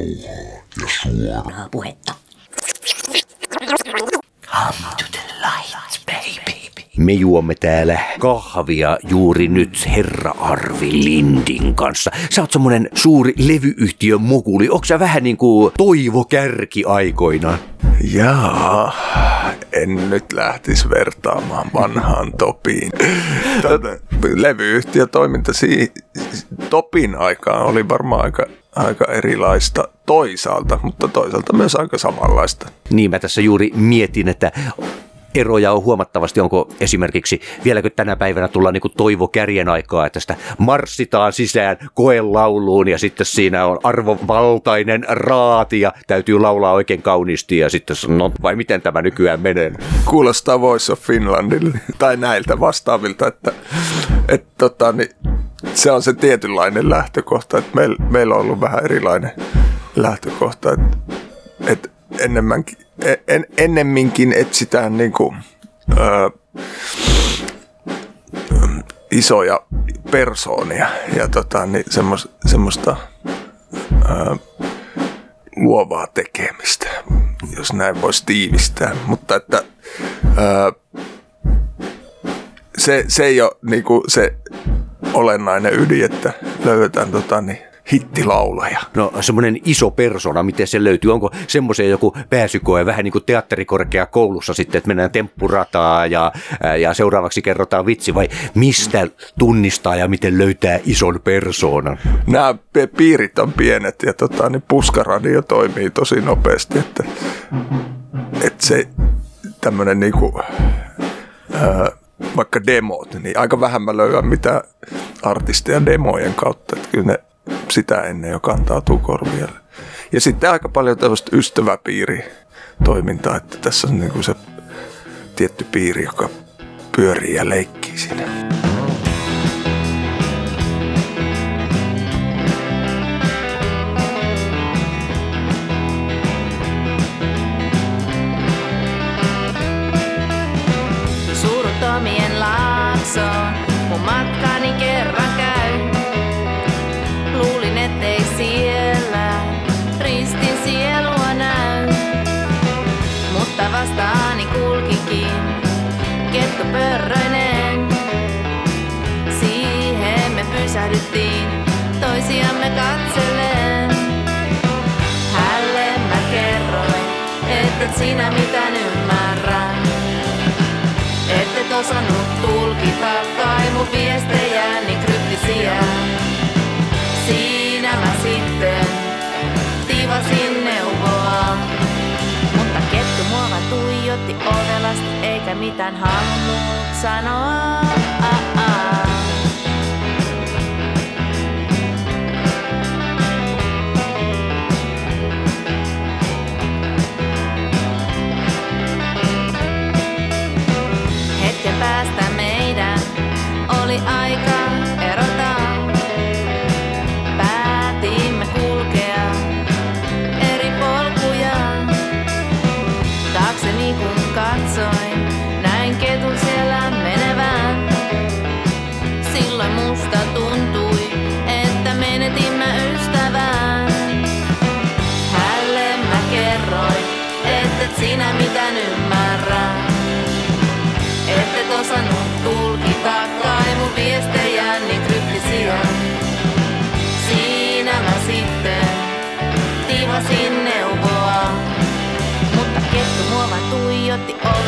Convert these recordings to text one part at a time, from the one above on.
rauhaa ja suoraa puhetta. Come to the light, baby. Me juomme täällä kahvia juuri nyt herra Arvi Lindin kanssa. Sä oot semmonen suuri levyyhtiön mokuli. Onko sä vähän niinku Toivo Kärki aikoinaan? Jaa, en nyt lähtisi vertaamaan vanhaan Topiin. Tätä, levyyhtiötoiminta si- Topin aikaan oli varmaan aika, aika erilaista toisaalta, mutta toisaalta myös aika samanlaista. Niin mä tässä juuri mietin, että eroja on huomattavasti. Onko esimerkiksi, vieläkö tänä päivänä tullaan niin kuin Toivo Kärjen aikaa, että sitä marssitaan sisään koelauluun ja sitten siinä on arvovaltainen raati ja täytyy laulaa oikein kauniisti ja sitten no vai miten tämä nykyään menee? Kuulostaa Voice of Finlandille tai näiltä vastaavilta, että, että tota, niin se on se tietynlainen lähtökohta, että meillä, meillä on ollut vähän erilainen lähtökohta, että, että enemmänkin, en, ennemminkin etsitään niin kuin, ö, isoja persoonia ja tota, niin semmos, semmoista ö, luovaa tekemistä, jos näin voisi tiivistää. Mutta että ö, se, se ei ole kuin se olennainen ydin, että löydetään tota, niin, hittilaulaja. No semmoinen iso persona, miten se löytyy? Onko semmoisen joku pääsykoe vähän niin kuin teatterikorkeakoulussa sitten, että mennään temppurataa ja, ja seuraavaksi kerrotaan vitsi vai mistä tunnistaa ja miten löytää ison persoonan? Nämä piirit on pienet ja tota, niin puskaradio toimii tosi nopeasti, että, että se tämmöinen niinku, ää, vaikka demot, niin aika vähän mä löydän mitä artisteja demojen kautta, että kyllä ne sitä ennen jo kantautuu korville. Ja sitten aika paljon tällaista ystäväpiiritoimintaa, että tässä on niin se tietty piiri, joka pyörii ja leikkii siinä. Laaksoon mun matkani kerran käy. Luulin, ettei siellä ristin sielua näy. Mutta vastaani kulkikin kettopörröinen. Siihen me pysähdyttiin toisiamme katsellen. Hälle mä kerroin, että sinä mitään ymmärrä. Ette osannut kai mun viestejäni kryptisiä. Siinä mä sitten tivasin neuvoa. Mutta kettu mua tuijotti ovelasti eikä mitään halunnut sanoa. Ah, ah.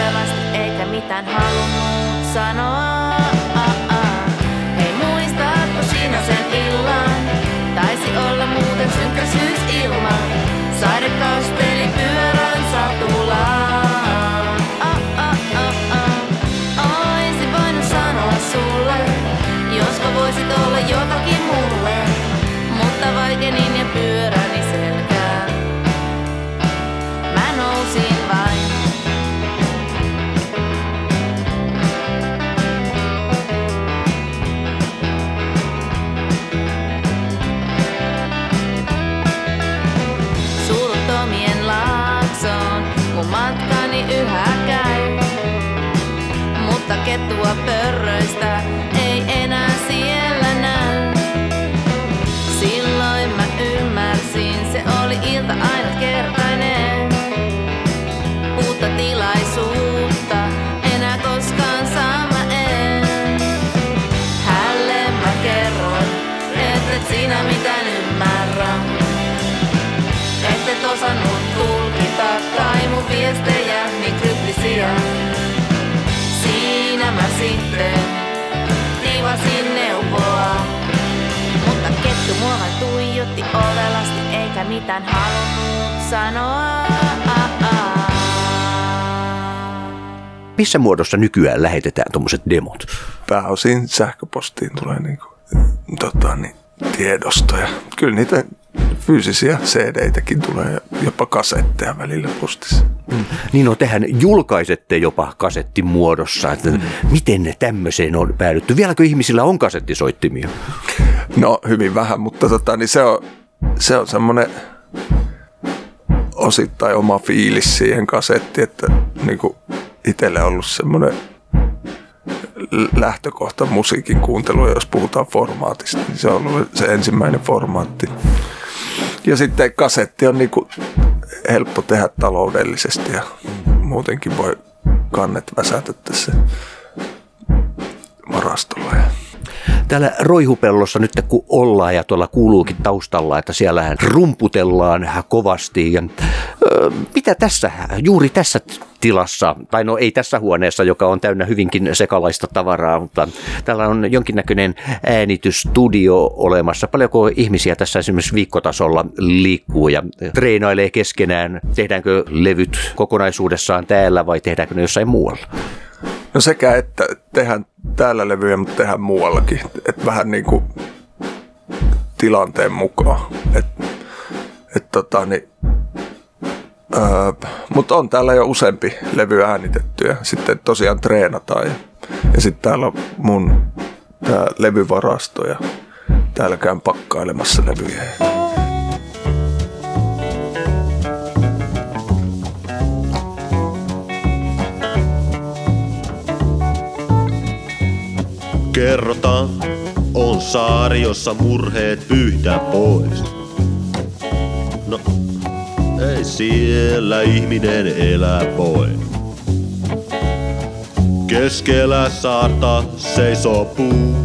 Ovelasti eikä mitään halunnut sanoa. Hei muistatko sinä sen illan? Taisi olla muuten synkkä syysilma. Mutta kettua eikä mitään halunnut sanoa. Missä muodossa nykyään lähetetään tuommoiset demot? Pääosin sähköpostiin tulee niin kuin, tota, niin, tiedostoja. Kyllä niitä fyysisiä CD-täkin tulee ja jopa kasetteja välillä postissa. Mm. Niin no, tehän julkaisette jopa kasettimuodossa. Että mm. Miten tämmöiseen on päädytty? Vieläkö ihmisillä on kasettisoittimia? No hyvin vähän, mutta tota, niin se on, se on semmoinen osittain oma fiilis siihen kasettiin, että niin kuin itselle ollut semmoinen lähtökohta musiikin kuuntelu, jos puhutaan formaatista, niin se on ollut se ensimmäinen formaatti. Ja sitten kasetti on niin kuin helppo tehdä taloudellisesti ja muutenkin voi kannet väsätä tässä varastolla. Täällä Roihupellossa nyt kun ollaan ja tuolla kuuluukin taustalla, että siellä rumputellaan kovasti. Ja, mitä tässä, juuri tässä tilassa, tai no ei tässä huoneessa, joka on täynnä hyvinkin sekalaista tavaraa, mutta täällä on jonkinnäköinen äänitystudio olemassa. Paljonko ihmisiä tässä esimerkiksi viikkotasolla liikkuu ja treenailee keskenään? Tehdäänkö levyt kokonaisuudessaan täällä vai tehdäänkö ne jossain muualla? No sekä, että tehdään täällä levyjä, mutta tehdään muuallakin. Että vähän niin kuin tilanteen mukaan. Et, et tota, niin, öö, mutta on täällä jo useampi levy äänitetty ja sitten tosiaan treenataan. Ja, ja sitten täällä on mun tää levyvarasto ja täällä käyn pakkailemassa levyjä. Kerrotaan, on saari, jossa murheet pyyhtää pois. No, ei siellä ihminen elää voi. Keskellä saarta seisoo puu,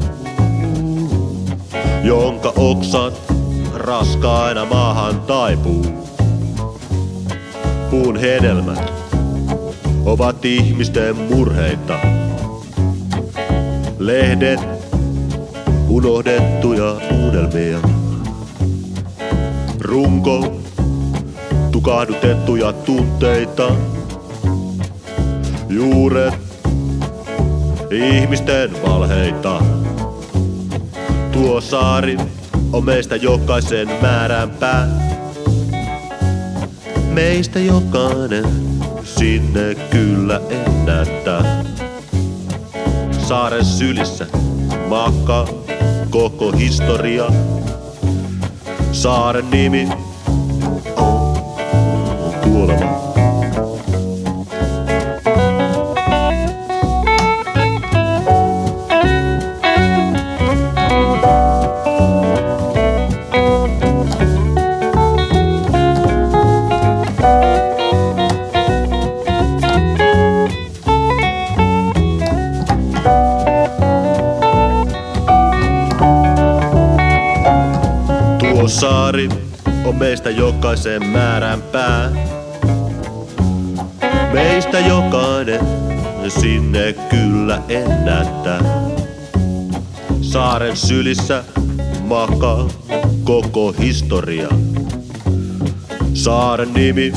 jonka oksat raskaina maahan taipuu. Puun hedelmät ovat ihmisten murheita lehdet, unohdettuja unelmia. Runko, tukahdutettuja tunteita. Juuret, ihmisten valheita. Tuo saari on meistä jokaisen määränpää. Meistä jokainen sinne kyllä ennättää saaren sylissä makaa koko historia. Saaren nimi jokaisen määrän pää. Meistä jokainen sinne kyllä ennättää. Saaren sylissä makaa koko historia. Saaren nimi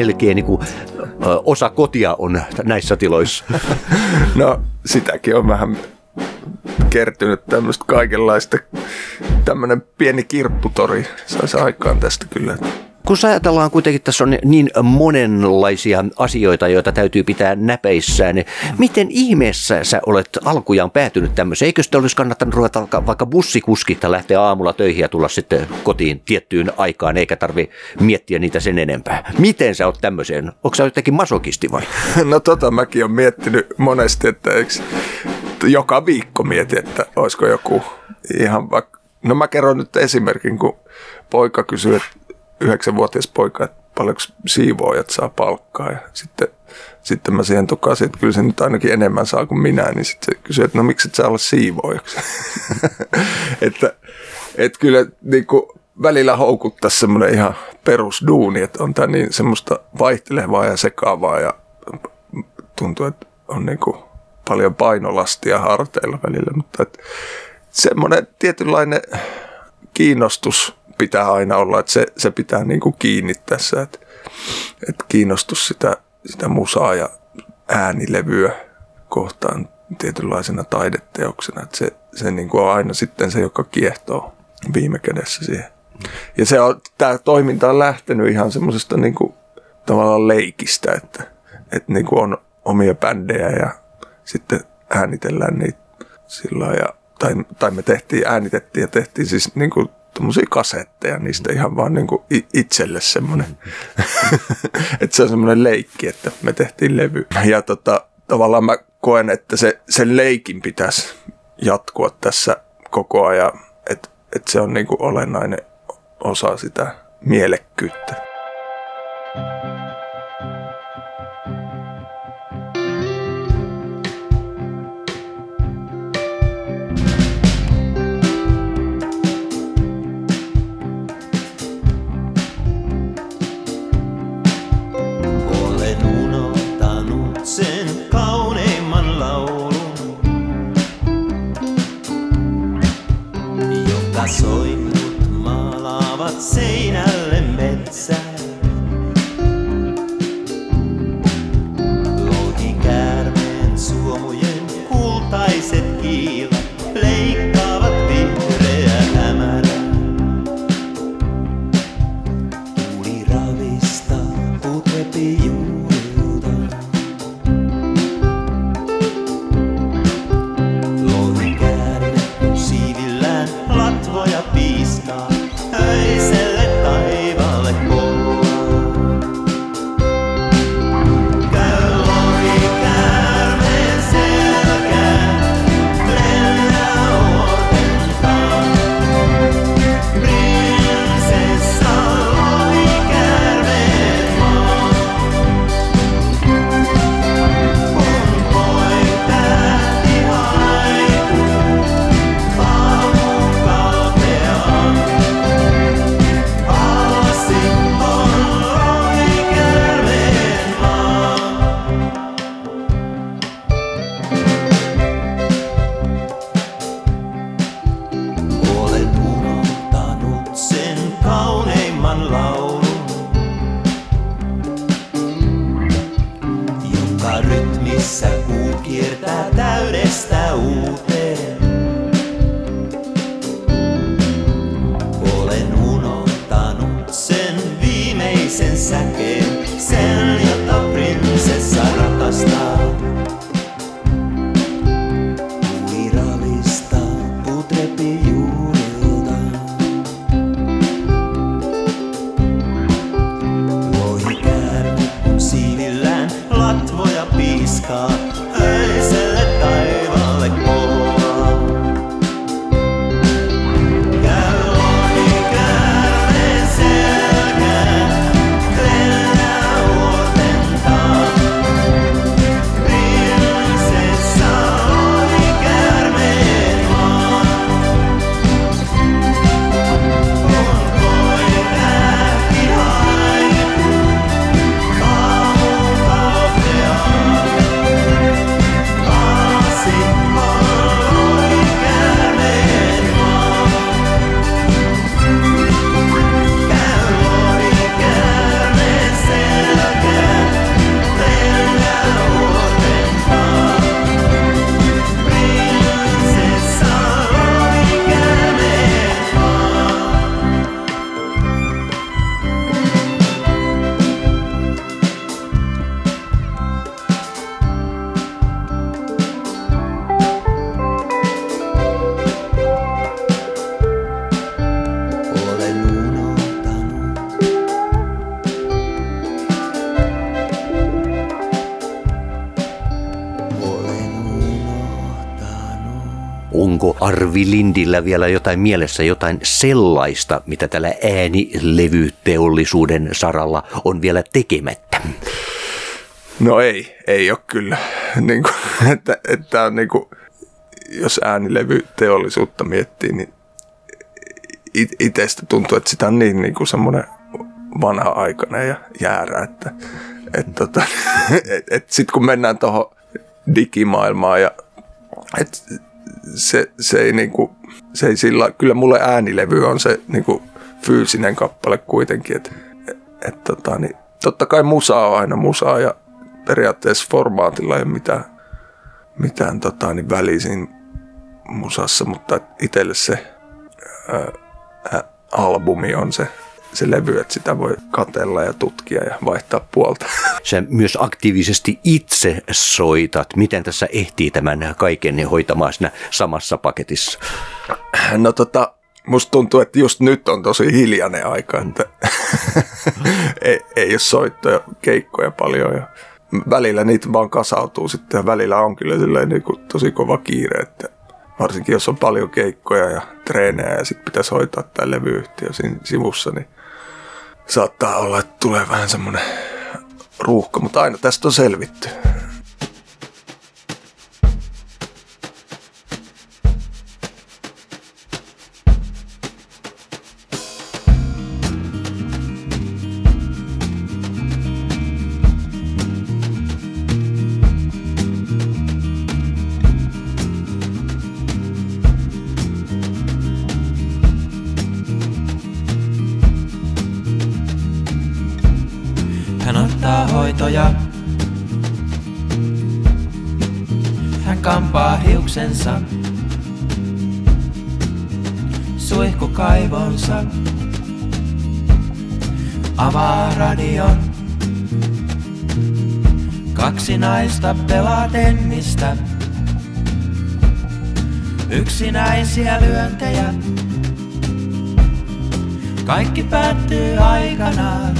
melkein niin kuin, osa kotia on näissä tiloissa. No sitäkin on vähän kertynyt tämmöistä kaikenlaista. Tämmöinen pieni kirpputori saisi aikaan tästä kyllä. Kun ajatellaan kuitenkin, tässä on niin monenlaisia asioita, joita täytyy pitää näpeissään, niin miten ihmeessä sä olet alkujaan päätynyt tämmöiseen? Eikö sitä olisi kannattanut ruveta vaikka bussikuskista lähteä aamulla töihin ja tulla sitten kotiin tiettyyn aikaan, eikä tarvi miettiä niitä sen enempää? Miten sä oot tämmöiseen? Onko sä jotenkin masokisti vai? No tota mäkin olen miettinyt monesti, että eikö, joka viikko mietin, että olisiko joku ihan vaikka, no mä kerron nyt esimerkin, kun poika kysyi, että yhdeksänvuotias poika, että paljonko siivoojat saa palkkaa ja sitten, sitten mä siihen tokasin, että kyllä se nyt ainakin enemmän saa kuin minä, niin sitten se kysyi, että no miksi et sä olla siivoojaksi? että, että kyllä niin kuin, välillä houkuttaa semmoinen ihan perusduuni, että on tämä niin semmoista vaihtelevaa ja sekaavaa ja tuntuu, että on niin kuin paljon painolastia harteilla välillä, mutta että semmoinen tietynlainen kiinnostus pitää aina olla, että se, se pitää niin kuin kiinni tässä, että, että kiinnostus sitä, sitä musaa ja äänilevyä kohtaan tietynlaisena taideteoksena, että se, se niin kuin on aina sitten se, joka kiehtoo viime kädessä siihen. Ja se on, tämä toiminta on lähtenyt ihan semmoisesta niin tavallaan leikistä, että, että niin kuin on omia bändejä ja sitten äänitellään niitä sillä ja tai, tai me tehtiin, äänitettiin ja tehtiin siis niin kuin tuommoisia kasetteja niistä ihan vaan niin kuin itselle semmoinen, että se on semmoinen leikki, että me tehtiin levy. Ja tota, tavallaan mä koen, että se, sen leikin pitäisi jatkua tässä koko ajan, että, että se on niin kuin olennainen osa sitä mielekkyyttä. Arvi Lindillä vielä jotain mielessä, jotain sellaista, mitä tällä äänilevyteollisuuden saralla on vielä tekemättä? No ei, ei ole kyllä. Niin kuin, että, että on niin kuin, jos äänilevyteollisuutta miettii, niin it- itsestä tuntuu, että sitä on niin, niin kuin semmoinen vanha-aikainen ja jäärä, että et, tota, et, et sitten kun mennään tuohon digimaailmaan ja et se, se, ei niinku, se ei sillä, kyllä mulle äänilevy on se niinku fyysinen kappale kuitenkin, että et, et, tota, niin, totta kai musaa on aina musaa ja periaatteessa formaatilla ei ole mitään, mitään tota, niin välisin musassa, mutta itselle se ää, albumi on se, se levy, että sitä voi katella ja tutkia ja vaihtaa puolta. Sä myös aktiivisesti itse soitat. Miten tässä ehtii tämän kaiken hoitamaan siinä samassa paketissa? No tota, musta tuntuu, että just nyt on tosi hiljainen aika, että ei, ei ole soittoja, keikkoja paljon ja välillä niitä vaan kasautuu sitten ja välillä on kyllä niin kuin tosi kova kiire, että varsinkin jos on paljon keikkoja ja treenejä ja sitten pitäisi hoitaa tämä levyyhtiö siinä sivussa, niin saattaa olla, että tulee vähän semmoinen ruuhka, mutta aina tästä on selvitty. Yksinäisiä lyöntejä. Kaikki päättyy aikanaan.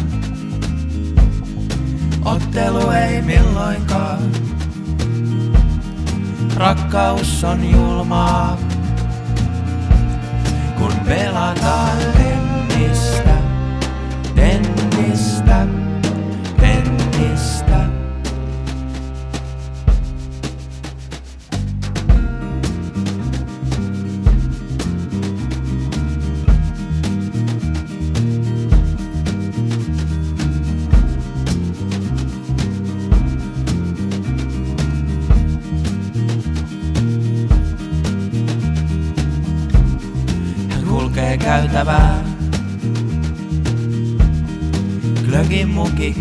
Ottelu ei milloinkaan. Rakkaus on julmaa, kun pelataan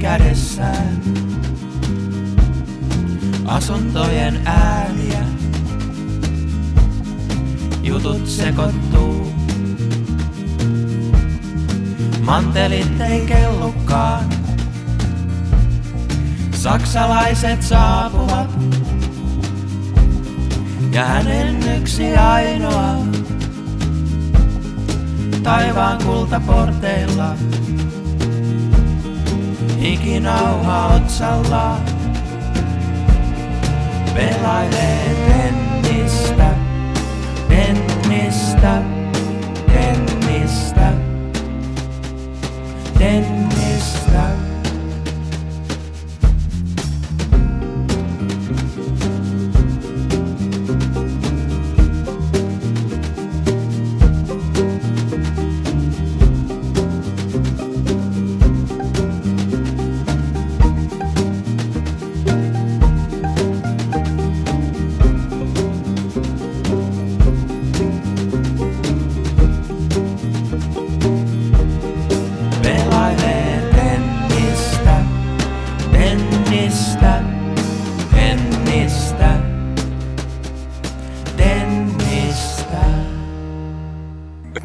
kädessään. Asuntojen ääniä. Jutut sekoittuu. Mantelit ei kellukaan. Saksalaiset saapuvat. Ja hänen yksi ainoa taivaan kultaporteilla. Ikinauha otsalla pelailee tennistä, tennistä, tennistä, tennistä. Pelailee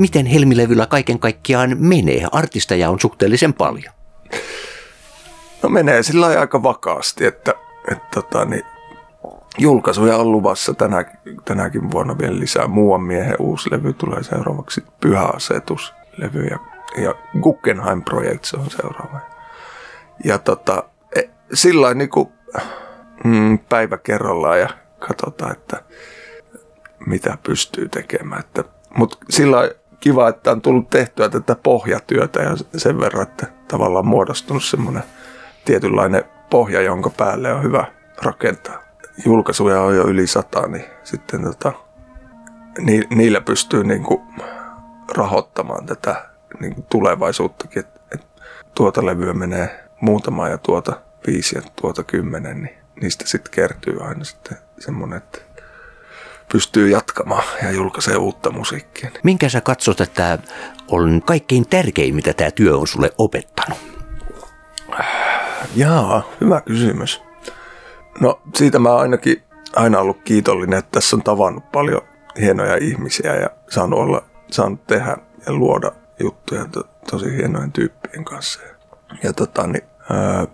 Miten Helmilevyllä kaiken kaikkiaan menee? Artisteja on suhteellisen paljon. No menee sillä aika vakaasti, että, että tota, niin, julkaisuja on luvassa tänä, tänäkin vuonna vielä lisää. Muuan miehen uusi levy tulee seuraavaksi Pyhäasetus-levy ja, ja Guggenheim Project on seuraava. Ja tota, e, sillä niin kuin, mm, päivä kerrallaan ja katsotaan, että mitä pystyy tekemään. Mutta sillä kiva, että on tullut tehtyä tätä pohjatyötä ja sen verran, että tavallaan muodostunut semmoinen tietynlainen pohja, jonka päälle on hyvä rakentaa. Julkaisuja on jo yli sata, niin sitten tota, ni, niillä pystyy niin kuin rahoittamaan tätä niin kuin tulevaisuuttakin. Et, et tuota levyä menee muutama ja tuota viisi ja tuota kymmenen, niin niistä sitten kertyy aina sitten semmoinen, että pystyy jatkamaan ja julkaisee uutta musiikkia. Minkä sä katsot, että on kaikkein tärkein, mitä tämä työ on sulle opettanut? Jaa, hyvä kysymys. No siitä mä ainakin aina ollut kiitollinen, että tässä on tavannut paljon hienoja ihmisiä ja saanut olla, saanut tehdä ja luoda juttuja to, tosi hienojen tyyppien kanssa. Ja tota, niin, ää,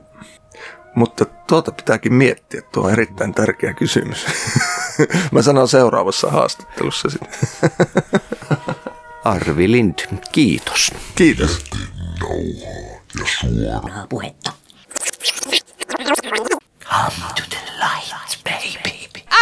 mutta tuota pitääkin miettiä, tuo on erittäin tärkeä kysymys. Mä sanon seuraavassa haastattelussa sitten. Arvi Lind, kiitos. Kiitos. ja suora. puhetta.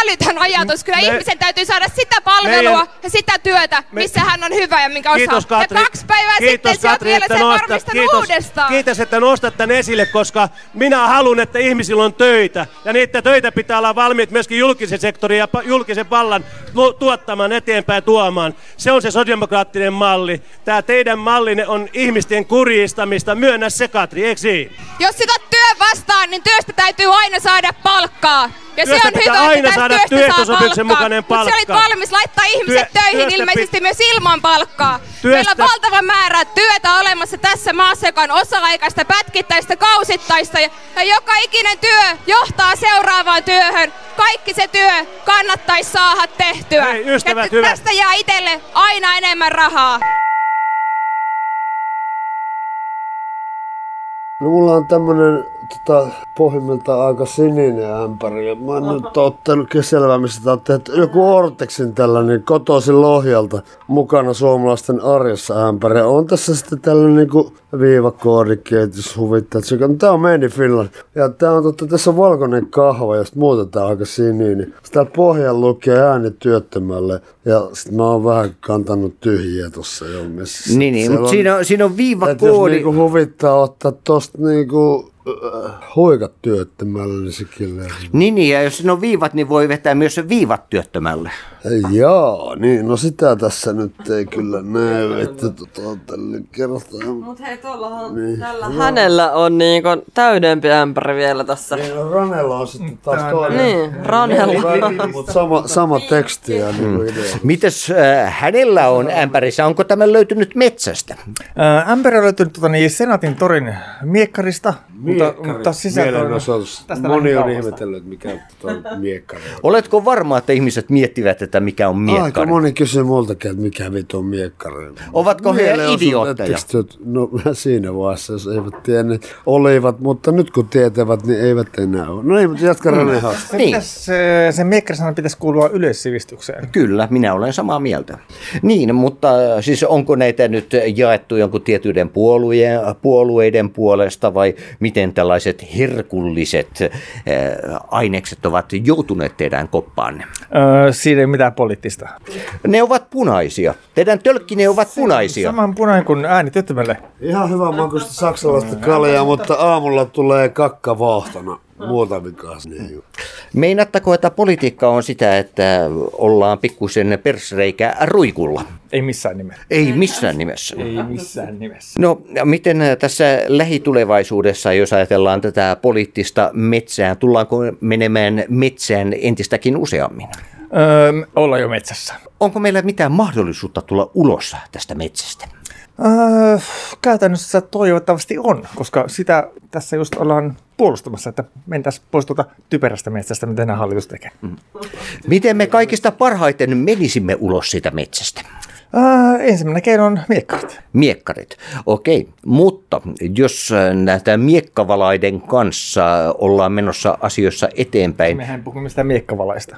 Älytön ajatus. Kyllä ihmisen täytyy saada sitä palvelua Meidän- ja sitä työtä, missä hän on hyvä ja minkä Kiitos osaa. Katri. Ja kaksi päivää Kiitos, sitten sä Katri, vielä sen nostat- varmistanut kiitos, uudestaan. Kiitos, että nostat tämän esille, koska minä haluan, että ihmisillä on töitä. Ja niitä töitä pitää olla valmiit myöskin julkisen sektorin ja julkisen vallan tuottamaan eteenpäin tuomaan. Se on se sosiaalidemokraattinen malli. Tämä teidän mallinne on ihmisten kurjistamista. Myönnä se, Katri, eikö niin? Jos sitä työn vastaan, niin työstä täytyy aina saada palkkaa. Ja Työstä se on pitää hyvä, aina että tästä saada työstä saa työehtosopimuksen palkkaa. mukainen Mutta sä olit palkka. valmis laittaa ihmiset Työ- töihin työstä ilmeisesti pit- myös ilman palkkaa. Työstä- Meillä on valtava määrä työtä olemassa tässä maassa, joka on osa-aikaista, pätkittäistä, kausittaista. Ja, ja joka ikinen työ johtaa seuraavaan työhön. Kaikki se työ kannattaisi saada tehtyä. Hei, ystävät, ja hyvät. tästä jää itselle aina enemmän rahaa. No mulla on tämmönen tota, pohjimmiltaan aika sininen ämpäri. Ja mä oon nyt ottanut selvää, missä tää on tehty. Joku Ortexin tällainen kotoisin Lohjalta mukana suomalaisten arjessa ämpäri. Ja on tässä sitten tällainen niinku viivakoodikki, jos huvittaa. Tää on Made in Finland. Ja tää on totta, tässä on valkoinen kahva ja sit muuten tää on aika sininen. Sitten täällä pohjalla lukee ääni työttömälle. Ja sit mä oon vähän kantanut tyhjiä tossa jo. Niin, niin mutta siinä on, siinä on että jos viivakoodi. niinku huvittaa ottaa tosta niinku huikat työttömälle, niin. Niin, niin, ja jos siinä on viivat, niin voi vetää myös viivat työttömälle. Joo, niin, no sitä tässä nyt ei kyllä näy, että tota, tälle kertaa. Mut hei, tuollahan, niin. tällä hänellä on niinku täydempi ämpäri vielä tässä. Niin, no Ranella on sitten taas toinen. Niin, Ranella. Mutta sama, sama teksti ja niinku idea. Mites äh, hänellä on ämpärissä? Onko tämä löytynyt metsästä? Ää, Ämpäri on löytynyt tuota, niin Senaatin torin miekkarista, mutta, mutta sisältö on Moni on ihmetellyt, mikä on miekkari. Oletko varma, että ihmiset miettivät, että mikä on Aika miekkari? moni kysyy multakin, että mikä vitu on miekkari. Ovatko he idiootteja? No siinä vaiheessa, jos eivät tienneet, olivat, mutta nyt kun tietävät, niin eivät enää ole. No ei, mutta jatka. Se Niin. se, sen miekkarisanan pitäisi kuulua yleissivistykseen. Kyllä, minä olen samaa mieltä. Niin, mutta äh, siis onko näitä nyt jaettu jonkun tietyiden puolueen, puolueiden puolesta vai miten tällaiset herkulliset äh, ainekset ovat joutuneet teidän koppaanne? Öö, siinä ei mitään poliittista. Ne ovat punaisia. Teidän tölkkine ovat punaisia. Saman punainen kuin ääni työttömälle. Ihan hyvä makuista saksalaista kaljaa, mutta aamulla tulee kakka vaahtona. Muuta vikaa sinne ei ole. Meinattako, että politiikka on sitä, että ollaan pikkusen persreikä ruikulla? Ei missään nimessä. Ei missään nimessä. Ei missään nimessä. No, ja miten tässä lähitulevaisuudessa, jos ajatellaan tätä poliittista metsää, tullaanko menemään metsään entistäkin useammin? Öö, ollaan jo metsässä. Onko meillä mitään mahdollisuutta tulla ulos tästä metsästä? Öö, käytännössä toivottavasti on, koska sitä tässä just ollaan puolustamassa, että mentäisiin pois tuolta typerästä metsästä, mitä nämä hallitus tekee. Mm. Miten me kaikista parhaiten menisimme ulos siitä metsästä? Öö, ensimmäinen keino on miekkarit. Miekkarit, okei. Mutta jos äh, näitä miekkavalaiden kanssa ollaan menossa asioissa eteenpäin, Mehän puhumme mistään miekkavalaista.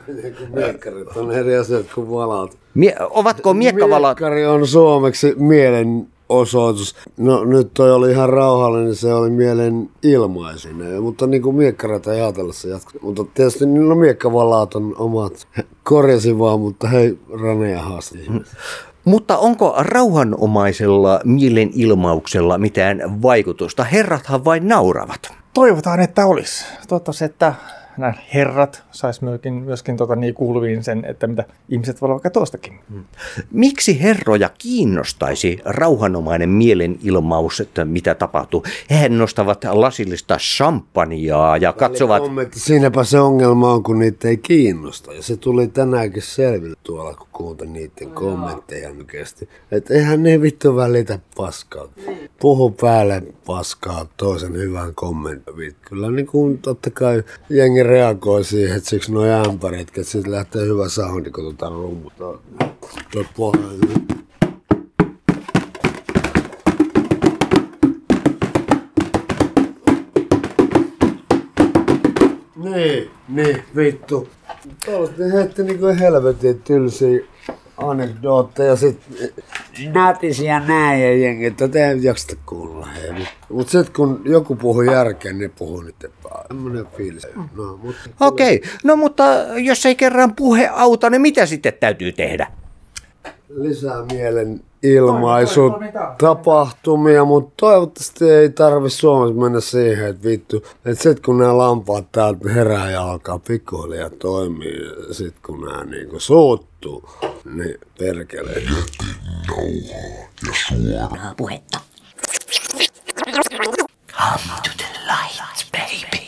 Miekkarit on eri asiat kuin valaat. mie- ovatko miekkavalat... Miekkari on suomeksi mielen osoitus. No nyt toi oli ihan rauhallinen, se oli mielen ilmaisinen, mutta niin kuin miekkareita ajatella se jatkuu. Mutta tietysti niillä miekkavalaat on omat. Korjasin vaan, mutta hei, Ranea haasti. Mutta onko rauhanomaisella mielenilmauksella mitään vaikutusta? Herrathan vain nauravat. Toivotaan, että olisi. Toivottavasti, että nämä herrat sais myöskin, myöskin tota, niin kuuluviin sen, että mitä ihmiset voivat vaikka tuostakin. Miksi herroja kiinnostaisi rauhanomainen mielenilmaus, että mitä tapahtuu? Hehän nostavat lasillista champagnea ja katsovat... Kommentti. Siinäpä se ongelma on, kun niitä ei kiinnosta. Ja se tuli tänäänkin selville tuolla, kun kuuntelin niiden kommentteja nykästi. Että eihän ne vittu välitä paskaa. Puhu päälle paskaa toisen hyvän kommentin. Kyllä niin kuin totta kai jengi reagoi siihen, että siksi nuo ämpärit, että siitä lähtee hyvä soundi, kun tuota. Tuo pohja. Niin, niin, vittu. Tuollaista ne heitti niinku helvetin tylsiä anekdootteja sit nätisiä näin ja jengi, että te ei jaksa kuulla. Mut sit kun joku puhuu järkeä, niin puhuu niiden päälle. Fiilis. No, mutta Okei, no mutta jos ei kerran puhe auta, niin mitä sitten täytyy tehdä? lisää mielen ilmaisu tapahtumia, mutta toivottavasti ei tarvi Suomessa mennä siihen, että vittu, että sit kun nämä lampaat täältä herää ja alkaa pikkuhiljaa toimii, sit kun nämä niinku suuttuu, niin perkele. Jätin nauhaa ja suoraa puhetta. Come to the light, baby.